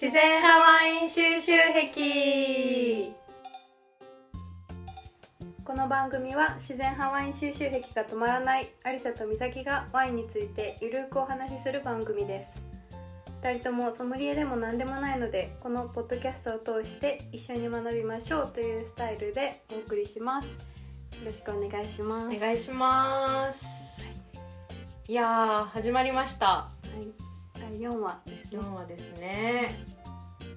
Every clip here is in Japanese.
自然派ワイン収集癖。この番組は自然派ワイン収集癖が止まらないアリサと美咲がワインについてゆるくお話しする番組です。2人ともソムリエでも何でもないのでこのポッドキャストを通して一緒に学びましょうというスタイルでお送りします。よろしくお願いします。お願いします、い、やー始まりました。はい。第4話ですね。4話ですね。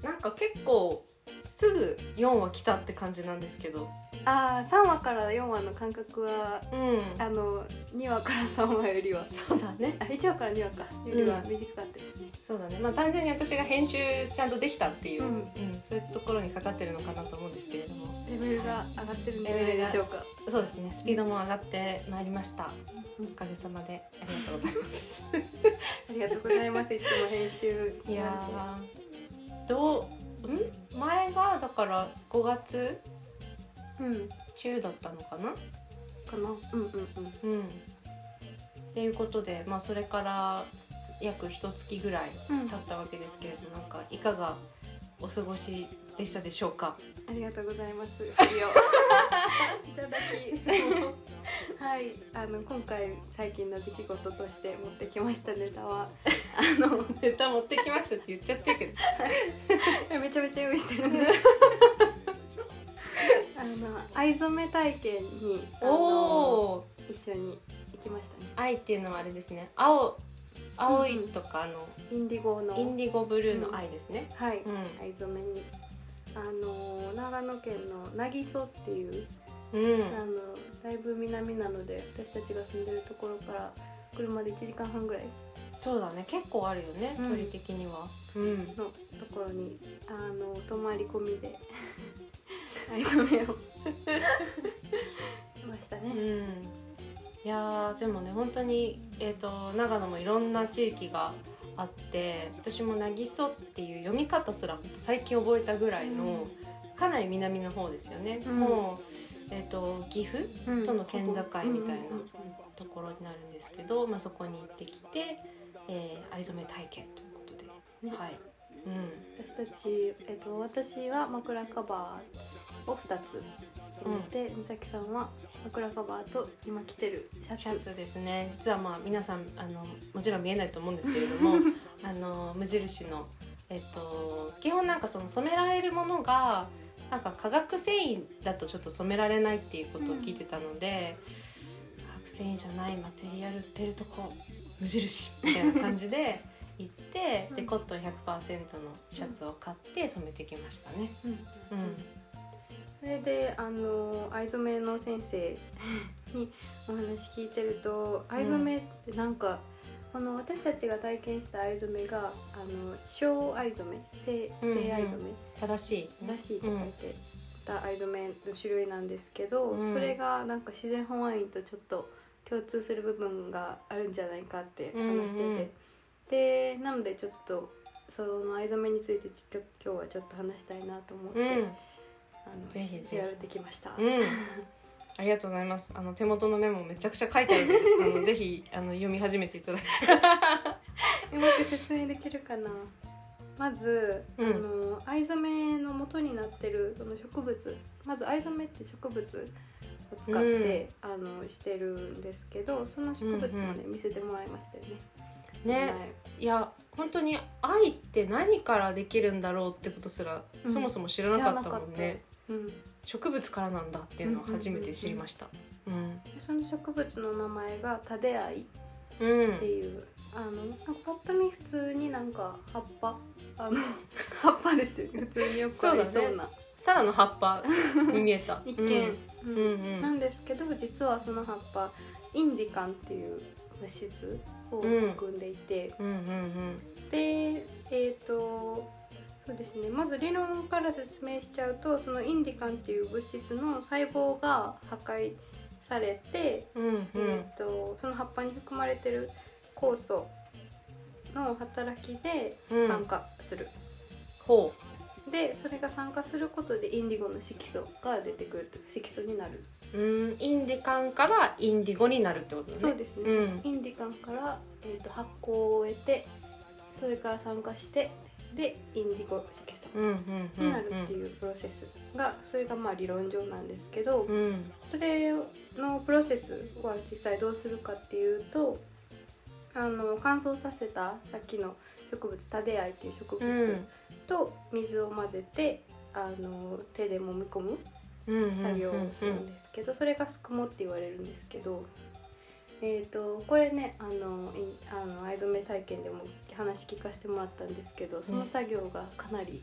なんか結構すぐ4話来たって感じなんですけど。ああ3話から4話の間隔はうん。あの2話から3話よりは。そうだね。あ1話から2話か。よりは短かったですね、そうだね。まあ単純に私が編集ちゃんとできたっていう、ううんん。そういうところにかかってるのかなと思うんですけれども。レベルが上がってるんじゃないでしょうか。そうですね。スピードも上がってまいりました。おかげさまで。ありがとうございますありがとうございます。いつも編集いやー。どう？ん？前がだから5月？うん。中だったのかな？かな。うんうんうん。うん。っていうことでまあそれから約一月ぐらいうん。経ったわけですけれどなんかいかがお過ごしでしたでしょうか？ありがとうございます。いただき、はい、あの今回最近の出来事として持ってきましたネタは、あのネタ持ってきましたって言っちゃってるけど。めちゃめちゃ用意してるんで。あの藍染め体験にあお一緒に行きましたね。愛っていうのはあれですね。青青いとかあの、インディゴの。インディゴブルーの愛ですね、はい、うん。藍染めにあの長野県の渚っていううん。あのだいぶ南なので私たちが住んでるところから車で1時間半ぐらい。そうだね。結構あるよね、うん。距離的には。うん。のところにあの泊まり込みで 藍染めを しましたね。うん。いやーでもね本当に、えー、と長野もいろんな地域があって私も「なぎそ」っていう読み方すら最近覚えたぐらいの、かなり南の方ですよね、うん。もう、えー、と岐阜うん。との県境みたいなところになるんですけど、まあ、そこに行ってきて、えー藍染め体験ということで、ね。はい、うん、私たち、えっと、私は枕カバーを2つ染めて、美咲さんは枕カバーと今着てるシャツ。シャツですね。実はまあ皆さんあのもちろん見えないと思うんですけれども あの無印の、えっと、基本なんかその染められるものがなんか化学繊維だとちょっと染められないっていうことを聞いてたので、化学繊維じゃないマテリアル売ってるとこ無印みたいな感じで 行って、うんでコットン100%のシャツを買って染めてきましたね。うん。うんそれであの藍染めの先生にお話聞いてると藍染めってなんか、あの私たちが体験した藍染めがあの小藍染め正うんうん。正藍染め正しい、らしいと書いてた藍染めの種類なんですけど、うん。それがなんか自然本ワインとちょっと共通する部分があるんじゃないかって話してて、うん。うんでなのでちょっとその藍染めについて今日はちょっと話したいなと思って、うんあのぜひぜひ調べてきました。うん。ありがとうございます。あの手元のメモめちゃくちゃ書いてあるので、あのぜひあの読み始めていただいて。うまく説明できるかなまず、うんあの藍染めの元になってるその植物まず藍染めって植物を使って、あのしてるんですけどその植物もね、見せてもらいましたよね。ね、いや本当に愛って何からできるんだろうってことすら、うんそもそも知らなかったもんね。植物からなんだっていうのを初めて知りました。うん。その植物の名前がタデアイっうん。ていう、あのなんかパッと見普通になんか葉っぱあの 葉っぱですよね普通によくありそうなただの葉っぱに見えた。一見、うん。うんなんですけど実はその葉っぱインディカンっていう物質を含んでいて。でえっ、とそうですね。まず理論から説明しちゃうとそのインディカンっていう物質の細胞が破壊されて、うんうん。えー、とその葉っぱに含まれてる酵素の働きでうん。酸化する、ほでそれが酸化することでインディゴの色素が出てくると色素になる、ううん。インディカンからインディゴになるってことだね。そうですね、うん。インディカンから、えー、と発酵を得てそれから酸化してでインディゴ色素になるっていうプロセスがそれがまあ理論上なんですけどうん。それのプロセスは実際どうするかっていうとあの乾燥させたさっきの植物タデアイっていう植うん。物と水を混ぜてあの手で揉み込むうん作業をするんですけど、それがすくもって言われるんですけど、えー、とこれねあのいあの藍染め体験でも話聞かせてもらったんですけどその作業がかなり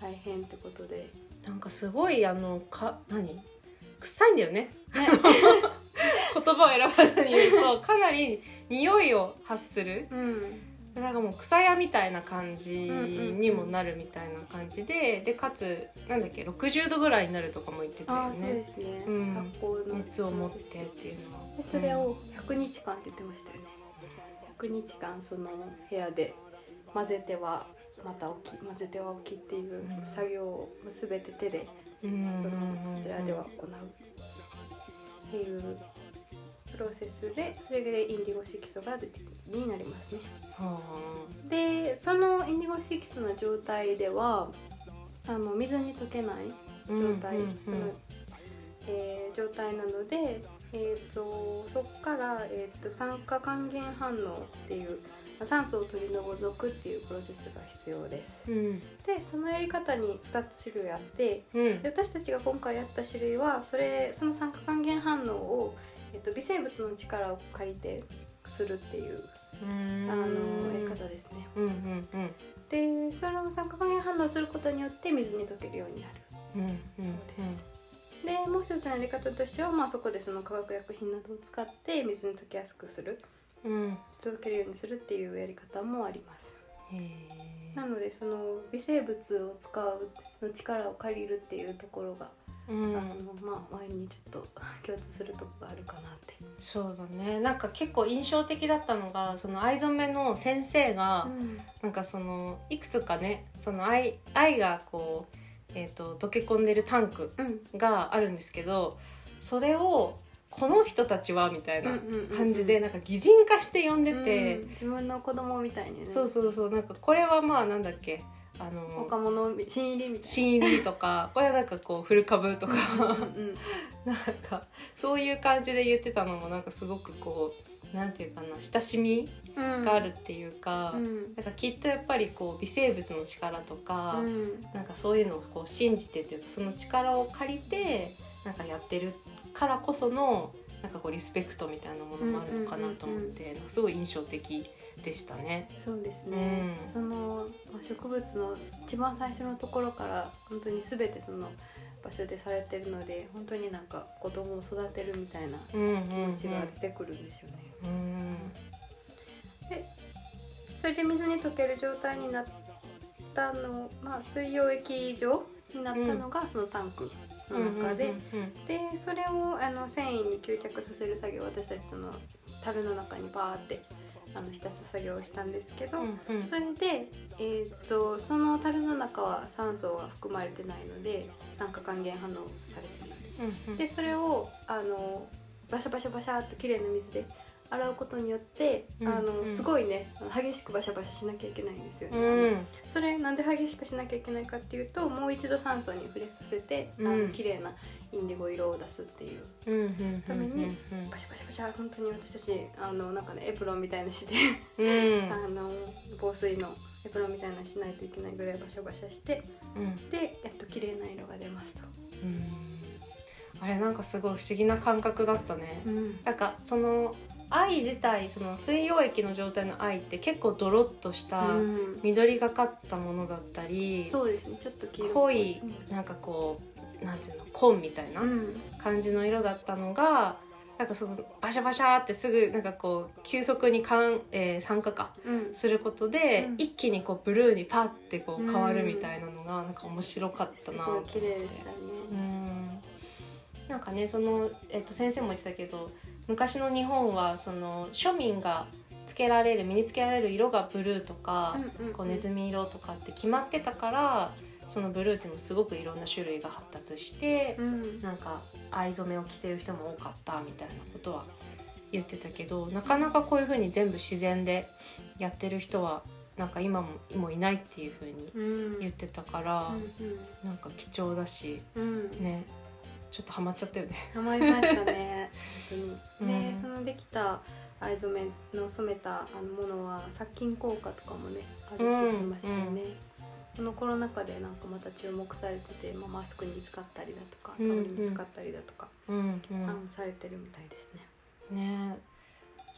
大変ってことで、なんかすごいあのか何？臭いんだよね。言葉を選ばずに言うとかなり匂いを発する。うん。なんかもう草屋みたいな感じにもなるみたいな感じで、でかつなんだっけ60度ぐらいになるとかも言ってたよああそうでねすね、うん。熱を持ってっていうのは。でそれを100日間って言ってましたよね。100日間その部屋で混ぜてはまた置き混ぜては置きっていううん作業を全て手でうんそのそちらでは行うっていうプロセスでそれでインディゴ色素が出てになりますね。はでそのインディゴ色素の状態ではあの水に溶けないあ状態、そのえー状態なので、えー、とそこから、えー、と酸化還元反応っていうまあ酸素を取り除くっていうプロセスが必要です。うんでそのやり方に2つ種類あってうんで私たちが今回やった種類はそれその酸化還元反応を、えっと微生物の力を借りてするっていううんあのやり方ですね。うんうんうんでその酸化還元反応をすることによって水に溶けるようになる。うんうんでもう一つのやり方としては、まあ、そこでその化学薬品などを使って水に溶けやすくする。うん。うん溶けるようにするっていうやり方もあります。へえなのでその微生物を使うの力を借りるっていうところが、うん。あのまあワインにちょっと共通するところがあるかなって。そうだね。なんか結構印象的だったのがその藍染めの先生が、なんかそのいくつかねその藍藍がこう、えー、と溶け込んでるタンクうん。があるんですけどそれをこの人たちはみたいな感じでなんか擬人化して呼んでて、うん。自分の子供みたいにね。そうそうそう。なんかこれはまあなんだっけあの若者新入りみたい新入りとか これはなんかこう古株とか。な。うんうん。なんかそういう感じで言ってたのもなんかすごくこうなんていうかな親しみうん。があるっていうか、うん。なんかきっとやっぱりこう微生物の力とか、うん。なんかそういうのをこう信じてというかその力を借りてなんかやってるからこそのなんかこうリスペクトみたいなものもあるのかなと思って、すごい印象的でしたね。そうですね、うん。そのまあ植物の一番最初のところから本当に全てその場所でされてるので本当になんか子供を育てるみたいな気持ちが出てくるんでしょうね。うん。それで水に溶ける状態になったの、まあ、水溶液状になったのがそのタンクの中で、でそれをあの繊維に吸着させる作業を私たちその樽の中にバーってあの浸す作業をしたんですけど、うんうん。それで、えー、とその樽の中は酸素は含まれてないので酸化還元反応されてない。うんうん。でそれをあのバシャバシャバシャっときれいな水で洗うことによって、うんあのうん。すごいね激しくバシャバシャしなきゃいけないんですよね。うん。それなんで激しくしなきゃいけないかっていうともう一度酸素に触れさせて、あうん。の綺麗なインディゴ色を出すっていううんうんためにうんバシャバシャバシャ本当に私たちあのなんかねエプロンみたいなして、うんあの防水のエプロンみたいなのしないといけないぐらいバシャバシャしてうんでやっと綺麗な色が出ますと。うんあれなんかすごい不思議な感覚だったね。なんかその愛自体その水溶液の状態の愛って結構ドロッとしたうん緑がかったものだったり、そうですねちょっと黄色っぽ濃いなんかこうなんていうの紺みたいなうん。感じの色だったのがなんかそのバシャバシャってすぐなんかこう急速にかん、えー酸化かうん。することで、うん。一気にこうブルーにパッてこう変わるみたいなのがなんか面白かったすなごい綺麗でしたうね。ん。なんかねその、えっと、先生も言ってたけど昔の日本はその庶民がつけられる身につけられる色がブルーとか、うんうん。こうネズミ色とかって決まってたからそのブルーっていうのもすごくいろんな種類が発達して、うん。なんか藍染めを着てる人も多かったみたいなことは言ってたけどなかなかこういう風に全部自然でやってる人はなんか今ももういないっていう風にうん。言ってたから、うんなんか貴重だしうん。うんねちょっとハマっちゃったよね。ハマりましたね。本当に。で、うん。そのできた藍染めの染めたあのものは殺菌効果とかもねあるって言ってましたよね。このコロナ禍でなんかまた注目されてて、まあ、マスクに使ったりだとかタうん。オルに使ったりだとか、うんあのされてるみたいですね。うん、ね。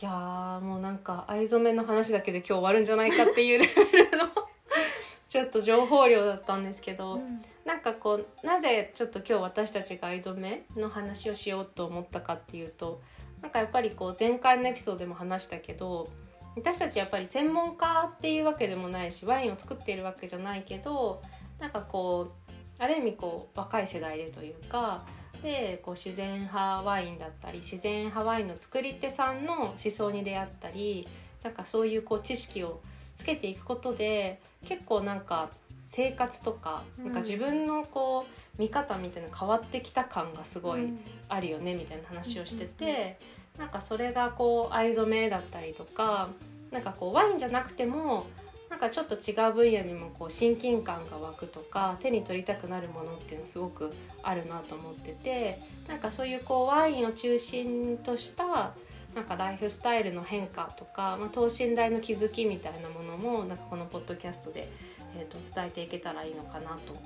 いやーもうなんか藍染めの話だけで今日終わるんじゃないかっていうレベルの ちょっと情報量だったんですけど、なんかこうなぜちょっと今日私たちが藍染めの話をしようと思ったかっていうとなんかやっぱりこう前回のエピソードでも話したけど私たちやっぱり専門家っていうわけでもないしワインを作っているわけじゃないけどなんかこうある意味こう若い世代でというかでこう自然派ワインだったり自然派ワインの作り手さんの思想に出会ったりなんかそういうこう知識をつけていくことで結構なんか生活とかうん。なんか自分のこう見方みたいなの変わってきた感がすごいあるよねみたいな話をしててなんかそれがこう藍染めだったりとかなんかこうワインじゃなくてもなんかちょっと違う分野にもこう親近感が湧くとか手に取りたくなるものっていうのはすごくあるなと思っててなんかそういうこうワインを中心としたなんかライフスタイルの変化とか、まあ、等身大の気づきみたいなものもなんかこのポッドキャストで、えー、と伝えていけたらいいのかなと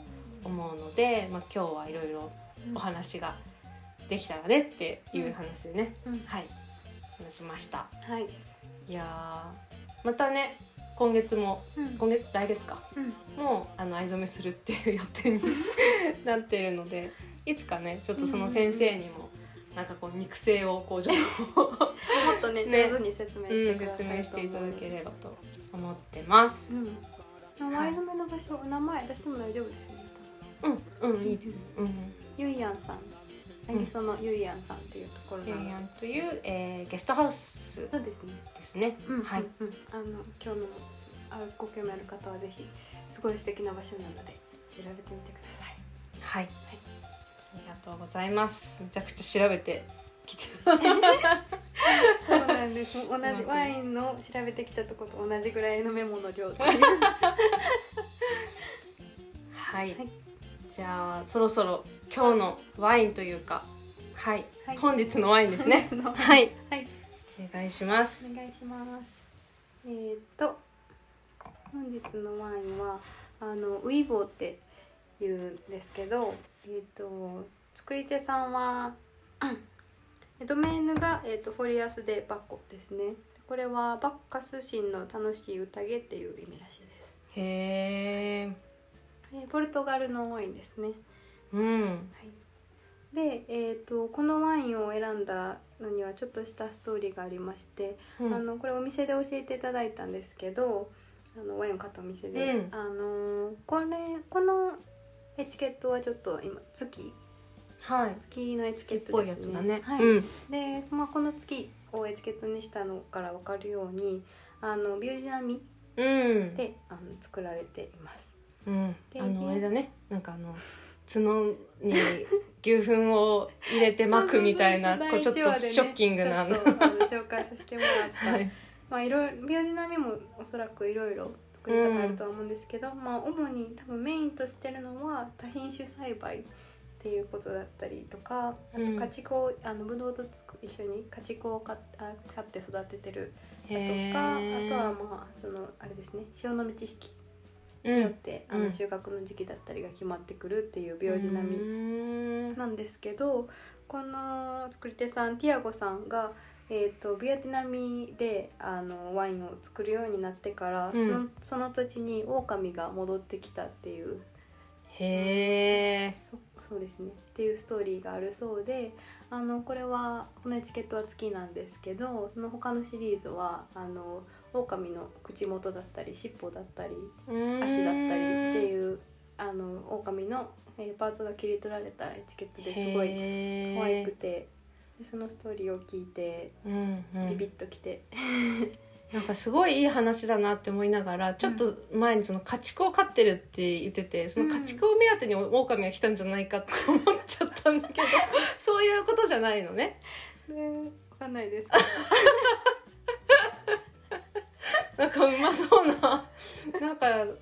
思うので、まあ、今日はいろいろお話ができたらねっていう話でね、うんはい話しましたはい。いやーまたね今月もうん今月来月かうんもうあの藍染めするっていう予定に なってるのでいつかねちょっとその先生にもなんかこう肉声をこうちょっともっとねね上手に説明しうんてください説明していただけば。ればと思ってます。うん。前染めの場所、名前出しても大丈夫ですね。うんうんいいです。うん。ゆいやんさん。なぎそのゆいやんさんっていうところケイなのヤンという、えーゲストハウスそうですね。ですね。うんはい。うんうんあの今日のあご興味ある方はぜひすごい素敵な場所なので調べてみてください。はい。ありがとうございます。めちゃくちゃ調べてきて。そうなんです。同じワインの調べてきたとこと同じぐらいのメモの量。はい、はいじゃあそろそろ今日のワインというかはい、はい本日のワインですねはいはい。お願いしますお願いします。えーっと本日のワインはあのウイボーって言うんですけど、えーっと作り手さんは うんドメインがえーっとフォリアス・デ・バッコですね。これはバッカス神の楽しい宴っていう意味らしいです。へええーポルトガルのワインですね。うん。はい、で、えー、とこのワインを選んだのにはちょっとしたストーリーがありまして、うん。あのこれお店で教えていただいたんですけどあのワインを買ったお店で、うん。あのこれこのエチケットはちょっと今月はい。月のエチケットですね。やつだね、はい。うん。で、まあ、この月をエチケットにしたのから分かるようにあのビュージナミうん。であの作られています。うん。であのあれだね。なんかあの角に牛糞を入れて巻くみたいなこうちょっとショッキングなあの。ちょっとあの紹介させてもらった、はい。まあいろいろビオリナミもおそらくいろいろ作り方あるとは思うんですけど、まあ主に多分メインとしてるのは多品種栽培っていうことだったりとかあとうん家畜を、あのブドウとつく一緒に家畜を飼っあ飼って育ててるとへかあーとはまあそのあれですね潮の満ち引きうんによって、あうん。の収穫の時期だったりが決まってくるっていうビオリナミうん。なんですけどこの作り手さんティアゴさんが、えー、とビエトナミであのワインを作るようになってから、うん。そのその土地に狼が戻ってきたっていう。へえそそうですね。っていうストーリーがあるそうであのこれはこのエチケットは月なんですけどその他のシリーズはあの狼の口元だったり尻尾だったり足だったりってういうあの狼の、えーパーツが切り取られたエチケットですごい可愛くてでそのストーリーを聞いてうんうん。ビビッときて、なんかすごいいい話だなって思いながらちょっと前にその家畜を飼ってるって言っててその家畜を目当てに狼が来たんじゃないかって思っちゃったんだけど そういうことじゃないのね。ねわかんないですなんかうまそうななんかう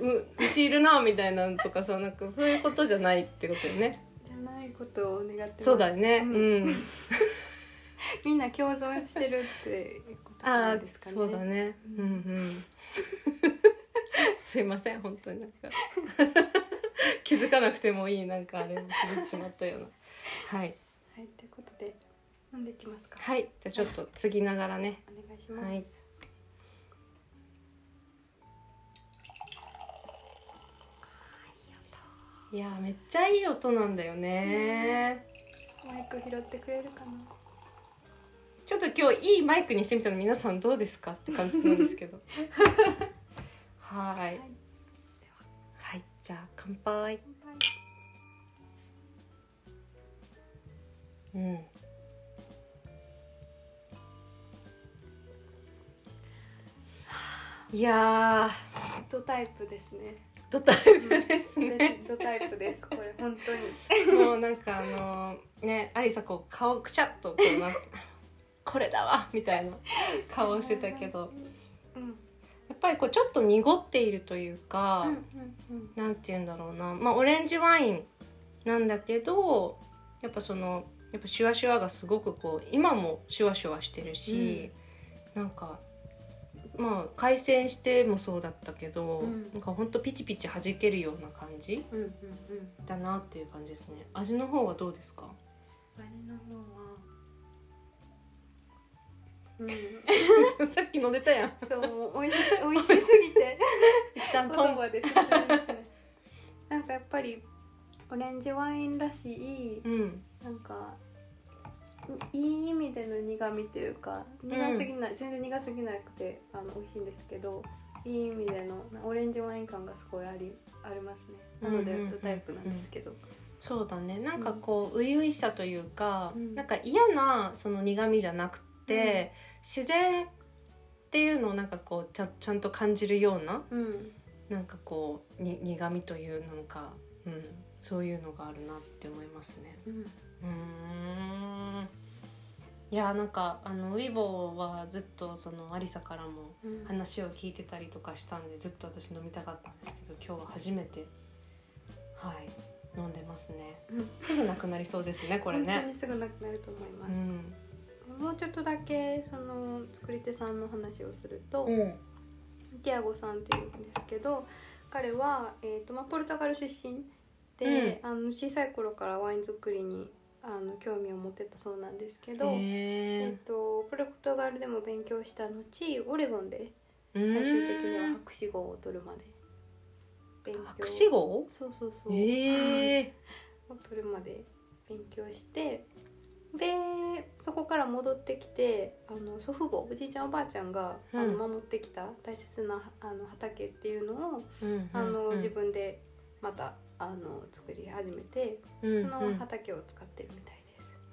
う牛いるなみたいなのとかさなんかそういうことじゃないってことよね。じゃないことを願ってそうだよね。ううん。ん、みんな共存してるってことなんですかね。そうだね。うん。うんすいません本当になんか。気づかなくてもいいなんかあれを気づいてしまったような。はい。はいということで飲んでいきますか。はい。じゃあちょっと継ぎながらね。お願いします、はいいやーめっちゃいい音なんだよね。マイク拾ってくれるかな？ちょっと今日いいマイクにしてみたら皆さんどうですかって感じなんですけど。はい。はいじゃあ乾杯。うん。いやドタイプですね。ードタイプですね。私ドタイプです。これ本当に。もうなんかあのねアリサこう顔くしゃっとこうなって これだわみたいな顔をしてたけど。うん。やっぱりこうちょっと濁っているというか、うんうんなんて言うんだろうな。まあオレンジワインなんだけどやっぱそのやっぱシュワシュワがすごくこう今もシュワシュワしてるし、なんかまあ回線してもそうだったけど、うん。なんかほんとピチピチ弾けるような感じうんうんうん。だなっていう感じですね。味の方はどうですか？あれの方はうん。さっき飲んでたやん。そうもう美味し美味しすぎて一旦言トン。葉でなんかやっぱりオレンジワインらしいうん。なんかいいい意味での苦味というか苦すぎない、全然苦すぎなくてあの美味しいんですけどいい意味でのオレンジワイン感がすごいありありますね。なのでうんうんうんうん。ドタイプなんですけど、そうだね。なんかこう初々しさというか、うん。なんか嫌なその苦味じゃなくて、自然っていうのをなんかこうちゃちゃんと感じるようなうん。なんかこうに苦味というなんか、うん、そういうのがあるなって思いますね。うんうーん。いやなんかあのウィボーはずっとそのアリサからもうん。話を聞いてたりとかしたんでずっと私飲みたかったんですけど今日は初めてはい飲んでますね。うん。すぐなくなりそうですねこれ本当ねにすぐなくなると思います、うん。もうちょっとだけその作り手さんの話をすると、うん。ティアゴさんっていうんですけど彼は、えーとまあ、ポルトガル出身で、あの小さい頃からワイン作りにあの興味を持ってたそうなんですけど、えへー、とポルトガルでも勉強した後オレゴンでえ最終的には博士号を取るまで。勉強。博士号？そうそうそう、ええ を取るまで勉強してでそこから戻ってきてあの祖父母おじいちゃんおばあちゃんが、あうん。の守ってきた大切なあの畑っていうのを、うんあのうん。自分でまたあの作り始めて、うんそのうん。畑を使ってるみたい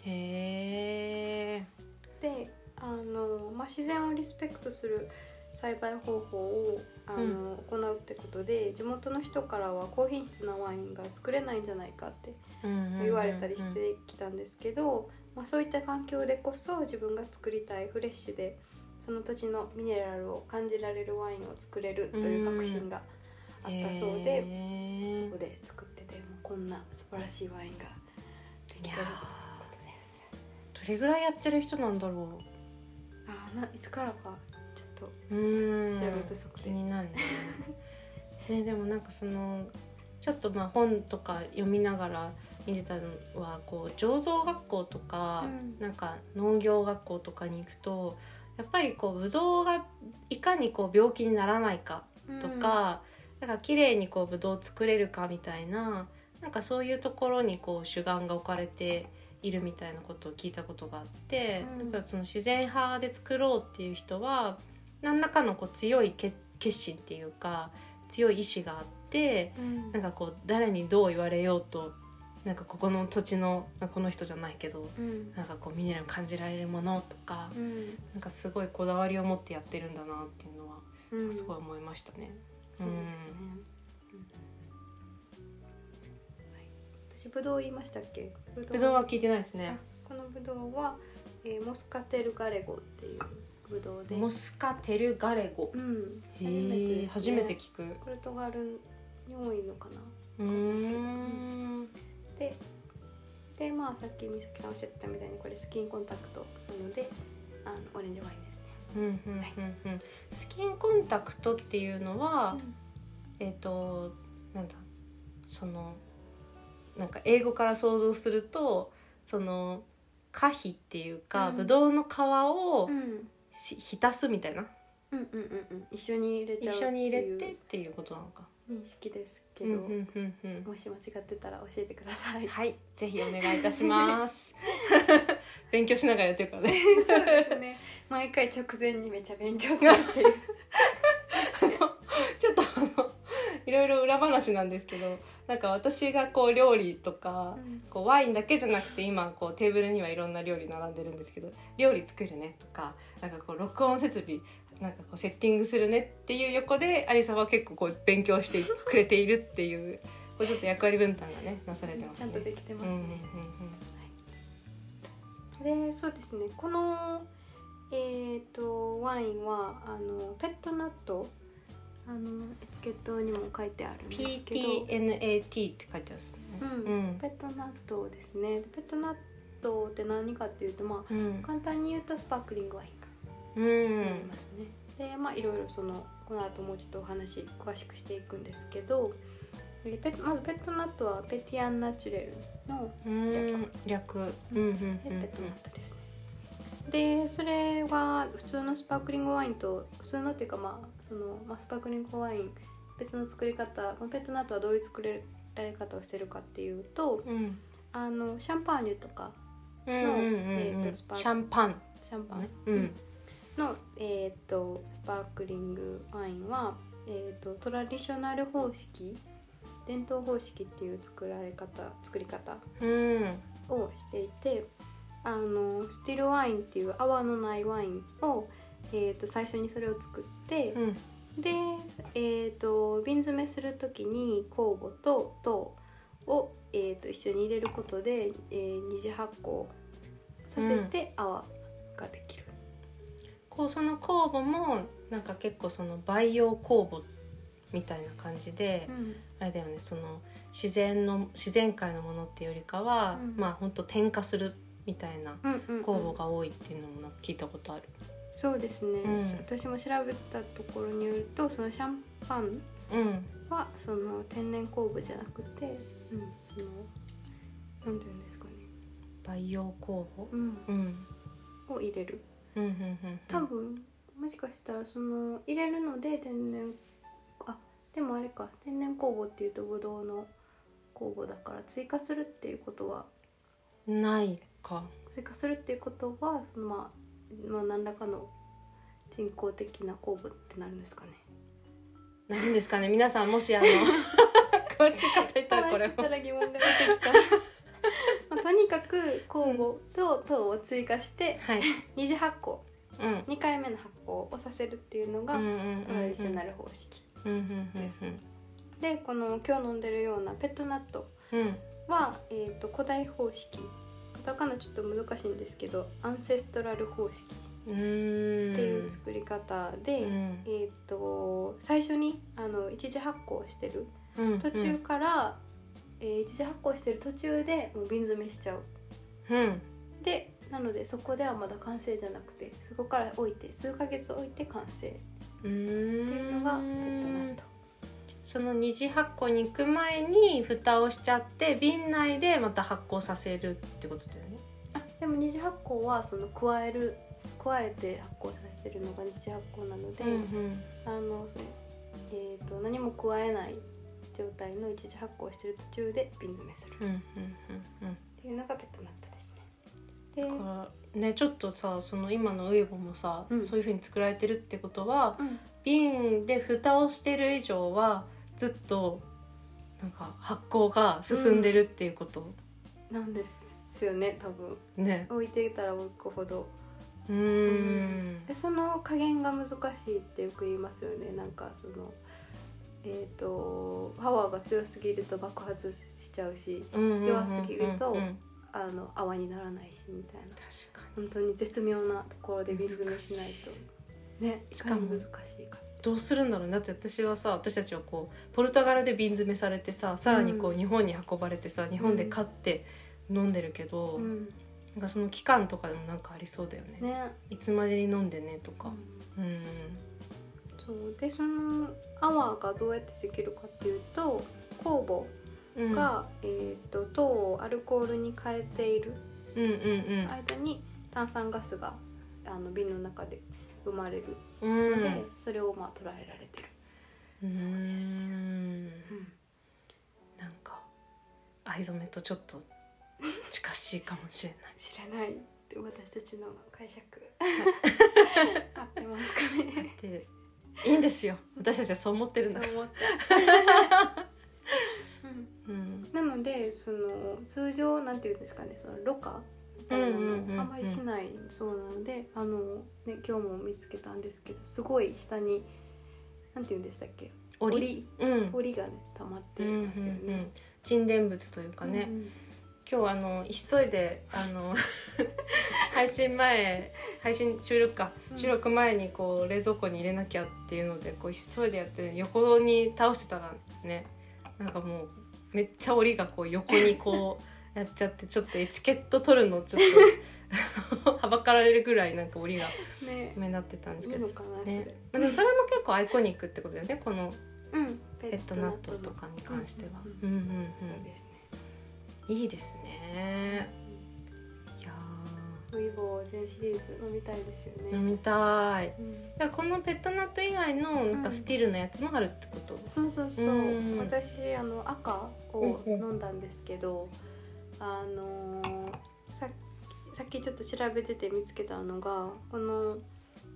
へえです。であの、まあ、自然をリスペクトする栽培方法をあの、行うってことで地元の人からは高品質なワインが作れないんじゃないかって言われたりしてきたんですけど、まあ、そういった環境でこそ自分が作りたいフレッシュでその土地のミネラルを感じられるワインを作れるという確信があったそうで、へそこで作っててもうこんな素晴らしいワインができてることです。ーどれぐらいやってる人なんだろあないつからかちょっとううん。調べ不足で。気になるね。ねでもなんかそのちょっとまあ本とか読みながら見てたのはこう醸造学校とか、うん。なんか農業学校とかに行くとやっぱりこうブドウがいかにこう病気にならないかとか、だから綺麗にこうブドウを作れるかみたいななんかそういうところにこう主眼が置かれているみたいなことを聞いたことがあって、うん。やっぱりその自然派で作ろうっていう人は何らかのこう強い決決心っていうか強い意志があってうん。なんかこう誰にどう言われようとなんかここの土地のまあこの人じゃないけどうん。なんかこうミネラル感じられるものとか、うん。なんかすごいこだわりを持ってやってるんだなっていうのはうん。すごい思いましたね。そうですね。私ブドウ言いましたっけ？ブぶどうは聞いてないですあね。このブドウは、えーモスカテルガレゴっていうブドウで。モスカテルガレゴ。うん。初めてすね聞く。ポルトガルに多いのかな。うーん。ででまあさっき美咲さんおっしゃってたみたいにこれスキンコンタクトなのであのオレンジワインですねうんうんうんうん。スキンコンタクトっていうのは、えっ、となんだそのなんか英語から想像するとその可否っていうか、うん。ブドウの皮をうん。浸すみたいな。うんうんうんうん。一緒に入れちゃう。一緒に入れてっていうことなのか。認識ですけど、うんうんうんうん。もし間違ってたら教えてください。はい、ぜひお願いいたします。勉強しながらやってるからね。そうですね。毎回直前にめっちゃ勉強するっていう。ちょっとあのいろいろ裏話なんですけど、なんか私がこう料理とか、こうワインだけじゃなくて今こうテーブルにはいろんな料理並んでるんですけど料理作るねとかなんかこう録音設備なんかこうセッティングするねっていう横でアリサは結構こう勉強してくれているっていうこうちょっと役割分担がねなされてますね。ちゃんとできてますね、でそうですね。このえっ、とワインはあのペットナットあのエチケットにも書いてあるんですけど。PTNAT って書いてあるんです。うん。うん。ペットナットですね。でペットナットって何かっていうとまあうん。簡単に言うとスパークリングワイン。かうん。ますね、でまあいろいろそのこの後もうちょっとお話詳しくしていくんですけどまずペットナットはペティアンナチュレルのうん。略。うんうんペットナットですね。でそれは普通のスパークリングワインと普通のっていうかまあその、まあ、スパークリングワイン別の作り方このペットナットはどういう作られ方をしてるかっていうとうん。あのシャンパーニュとかうんうんうんうんえーとスパーシャンパン。シャンパン、ね。うんの、えー、とスパークリングワインは、えー、とトラディショナル方式伝統方式っていう作られ方作り方うんをしていてあのスティルワインっていう泡のないワインを、えー、と最初にそれを作って、うんで、えー、と瓶詰めする時に酵母と糖を、えー、と一緒に入れることで、えー二次発酵させて泡ができる。こうその酵母もなんか結構その培養酵母みたいな感じで、うん。あれだよねその自然の自然界のものっていうよりかは、うん。まあ本当添加するみたいな酵母が多いっていうのも聞いたことある。そうですね、うん。私も調べたところによるとそのシャンパンうん。はその天然酵母じゃなくて、うん、そのなんていうんですかね、培養酵母？うん、うん。を入れる多分もしかしたらその入れるので天然あでもあれか天然酵母っていうとブドウの酵母だから追加するっていうことは？うん。ないか。追加するっていうことはそのまあまあ何らかの人工的な酵母ってなるんですかね。なんですかね。皆さんもしあの 詳しい方いたらこれも とにかく酵母と糖を追加してはい。二次発酵うん。2回目の発酵をさせるっていうのがトラディショナル方式、です。でこの今日飲んでるようなペットナットうん。は、えー、と古代方式。カタカナちょっと難しいんですけどアンセストラル方式。っていう作り方で、うん。えー、と最初にあの一次発酵してるうん。途中から、えー一次発酵してる途中でもう瓶詰めしちゃう。うん。でなのでそこではまだ完成じゃなくてそこから置いて数ヶ月置いて完成。ってうんいうのがペットナットその二次発酵に行く前に蓋をしちゃって瓶内でまた発酵させるってことだよね。あでも二次発酵はその加える加えて発酵させてるのが二次発酵なので、うん。あのえー、と何も加えない状態の一次発酵してる途中で瓶詰めする。っうんうんうん。ていうのがペットナットですね。で、うん。だからねちょっとさその今のウイボもさ、うん。そういう風に作られてるってことはうん。瓶で蓋をしてる以上はずっとなんか発酵が進んでるっていうこと、なんですよね多分。ね。置いていたら置くほど。うーん。でその加減が難しいってよく言いますよね。なんかそのえっ、とパワーが強すぎると爆発しちゃうし弱すぎるとうんあの泡にならないしみたいな。確か本当に絶妙なところで瓶詰めしないと。ねしかも難しいかどうするんだろう？だって私はさ私たちはこうポルトガルで瓶詰めされてささらにこううん。日本に運ばれてさ日本で買って飲んでるけど、うん。なんかその期間とかでもなんかありそうだよね。ね。いつまでに飲んでねとか。うん。うんそうでその泡がどうやってできるかっていうと酵うん。母が、えー、と糖をアルコールに変えているうんうん間に炭酸ガスがあの瓶の中で生まれるうん。ので、それをまあ捉えられてる、うん。そうです。ん。なんか藍染めとちょっと近しいかもしれない。知らないって私たちの解釈。合ってますかね。でいいんですよ。私たちはそう思ってるんだから。そう思った、うん。うん。なのでその通常なんていうんですかねそのろ過みたいなのあんまりしない。そうなのであの、ね、今日も見つけたんですけどすごい下になんていうんでしたっけ？折折うん。折がね溜まっていますようんうんうん。ね。沈殿物というかね、うん今日あの急いであの 配信前配信収録かうん。収録前にこう冷蔵庫に入れなきゃっていうのでこう急いでやって横に倒してたらねなんかもうめっちゃ折りがこう横にこうやっちゃって ちょっとエチケット取るのちょっと はばかられるぐらいなんか折りがね。目立ってたんですけどねれ。まあ、でもそれも結構アイコニックってことだよねこのうん、ペットナットとかに関しては。ううんんうんうん。そうですね。いいですね。いやウイボー全シリーズ飲みたいですよね。ー飲みたい。うんこのペットナット以外のなんかスティールのやつもあるってこと？そうそうそう、うん私あの赤を飲んだんですけど、あのーささっきちょっと調べてて見つけたのがこの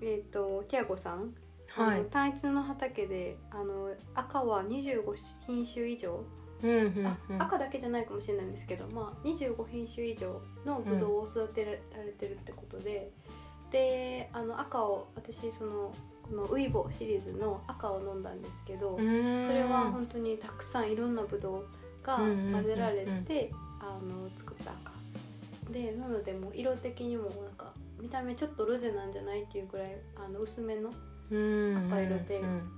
えっ、とティアゴさん、はい。単一の畑であの赤は25品種以上、うんうんあうん。赤だけじゃないかもしれないんですけど、まあ、25品種以上のブドウを育てられてるってことで、であの赤を私そのこのウイボシリーズの赤を飲んだんですけど、それは本当にたくさんいろんなブドウが混ぜられて、あの作った赤。でなのでもう色的にもなんか見た目ちょっとロゼなんじゃないっていうぐらいあの薄めのうん赤色でうん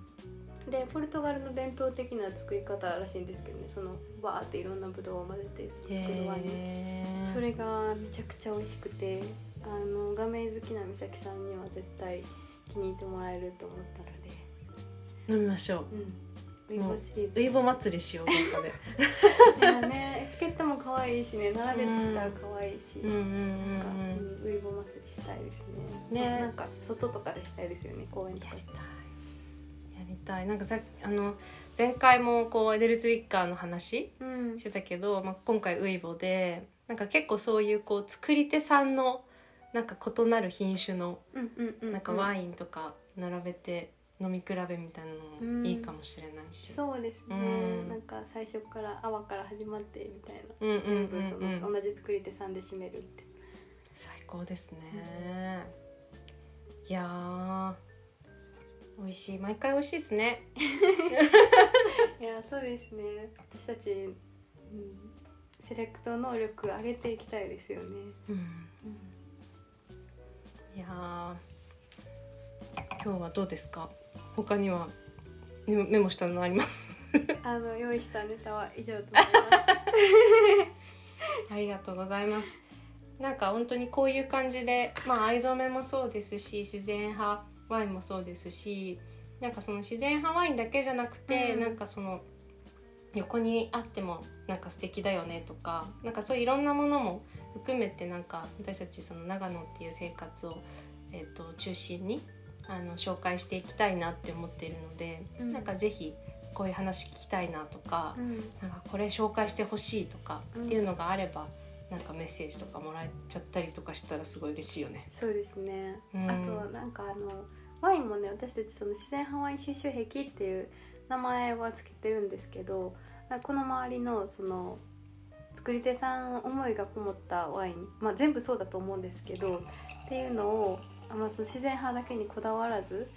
でポルトガルの伝統的な作り方らしいんですけどね。そのバーっていろんなブドウを混ぜて作るワインそれがめちゃくちゃ美味しくてあの画面好きな美咲さんには絶対気に入ってもらえると思ったので。飲みましょう。うん。ウイボシリーズ。ウイボ祭りしようどっかで。ねエチケットも可愛いしね並べてきたら可愛いし、うんうんうんなんか、うん。うんウイボ祭りしたいですね。ね。なんか外とかでしたいですよね公園とか。でやりたい。やりたい。なんかさあの前回もこうエデルツウィッカーの話うん。してたけど、まあ、今回ウイボでなんか結構そういうこう作り手さんのなんか異なる品種のうんうんうんなんかワインとか並べて飲み比べみたいなのもいいかもしれないし、そうですね、うん。なんか最初から泡から始まってみたいな、うんうん全部うん。うんその同じ作り手さんで締めるって。最高ですね、いやー美味しい。毎回美味しいですね。いやそうですね。私たち、うん、セレクト能力上げていきたいですよね、うん。うん。いやー今日はどうですか？他にはメモしたのあります？あの用意したネタは以上となります。ありがとうございます。なんか本当にこういう感じで、まあ藍染めもそうですし、自然派ワインもそうですし、なんかその自然派ワインだけじゃなくて、うん。なんかその横にあってもなんか素敵だよねとか、なんかそういういろんなものも含めてなんか私たちその長野っていう生活をえっ、と中心にあの紹介していきたいなって思っているので、うん。なんかぜひこういう話聞きたいなとか。うん。なんかこれ紹介してほしいとかっていうのがあれば、なんかメッセージとかもらえちゃったりとかしたらすごい嬉しいよね。そうですね、うん。あとなんかあのワインもね私たちその自然派ワイン収集壁っていう名前はつけてるんですけどこの周りのその作り手さんの思いがこもったワイン、まあ、全部そうだと思うんですけどっていうのを、あまあ、その自然派だけにこだわらず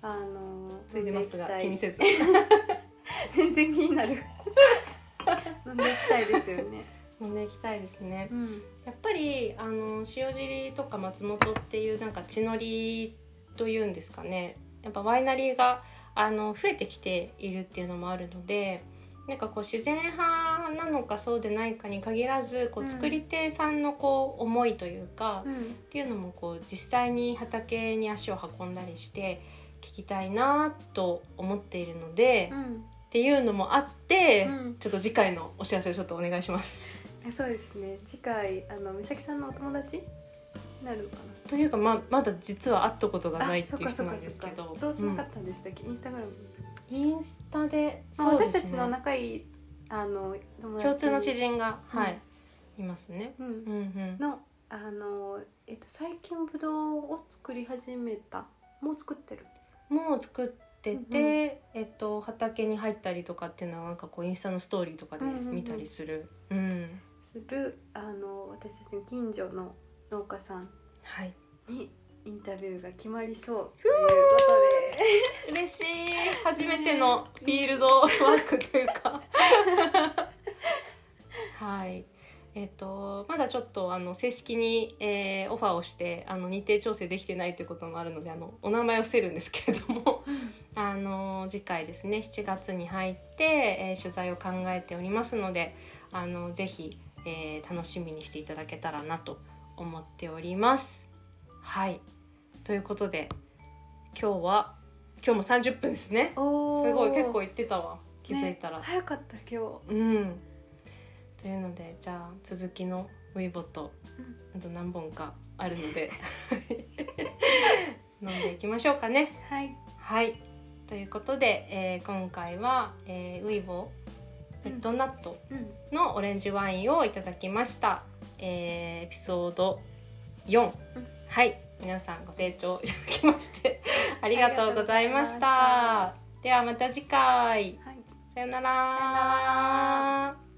あのついてますが気にせず。全然気になる。飲んでいきたいですよね飲んでいきたいですね。うん。やっぱりあの塩尻とか松本っていうなんか地のりというんですかね。やっぱワイナリーがあの増えてきているっていうのもあるのでなんかこう自然派なのかそうでないかに限らずこううん。作り手さんのこう思いというか、っうん。ていうのもこう実際に畑に足を運んだりして聞きたいなと思っているので、っうん。ていうのもあって、うん。ちょっと次回のお知らせをちょっとお願いします。えそうですね。次回あの美咲さんのお友達？になるのかな？というかままだ実は会ったことがないっていう人なんですけど。どうつながったんでしたっけ、インスタグラム、インスタでまあそうです私たちのね。仲いいあの共通の知人が、うん。はいいますね。うん。うんうん、のあのえっと最近ぶどうを作り始めた。もう作ってる？もう作ってて、うんうん。えっと畑に入ったりとかっていうのはなんかこうインスタのストーリーとかでうんうんうん。見たりする。うんするあの私たちの近所の農家さんはい。にインタビューが決まりそうということで。嬉しい。初めてのフィールドワークというか。はい。えっ、とまだちょっとあの正式に、えーオファーをしてあの日程調整できてないということもあるのであのお名前を伏せるんですけれども。あの次回ですね。7月に入って、えー取材を考えておりますのであのぜひ、えー楽しみにしていただけたらなと思っております。はい。ということで今日は今日も30分ですね。すごい結構いってたわ。気づいたら、ね早かった今日。うん。というのでじゃあ続きのウィボとうん。あと何本かあるので 飲んでいきましょうかね。はい。はい。ということで、えー今回は、えーウィボレッドナットうんのオレンジワインをいただきました、えーエピソード4、うん。はい。皆さんご清聴いただきまして ありがとうございました。ではまた次回。はい。さよなら。さよなら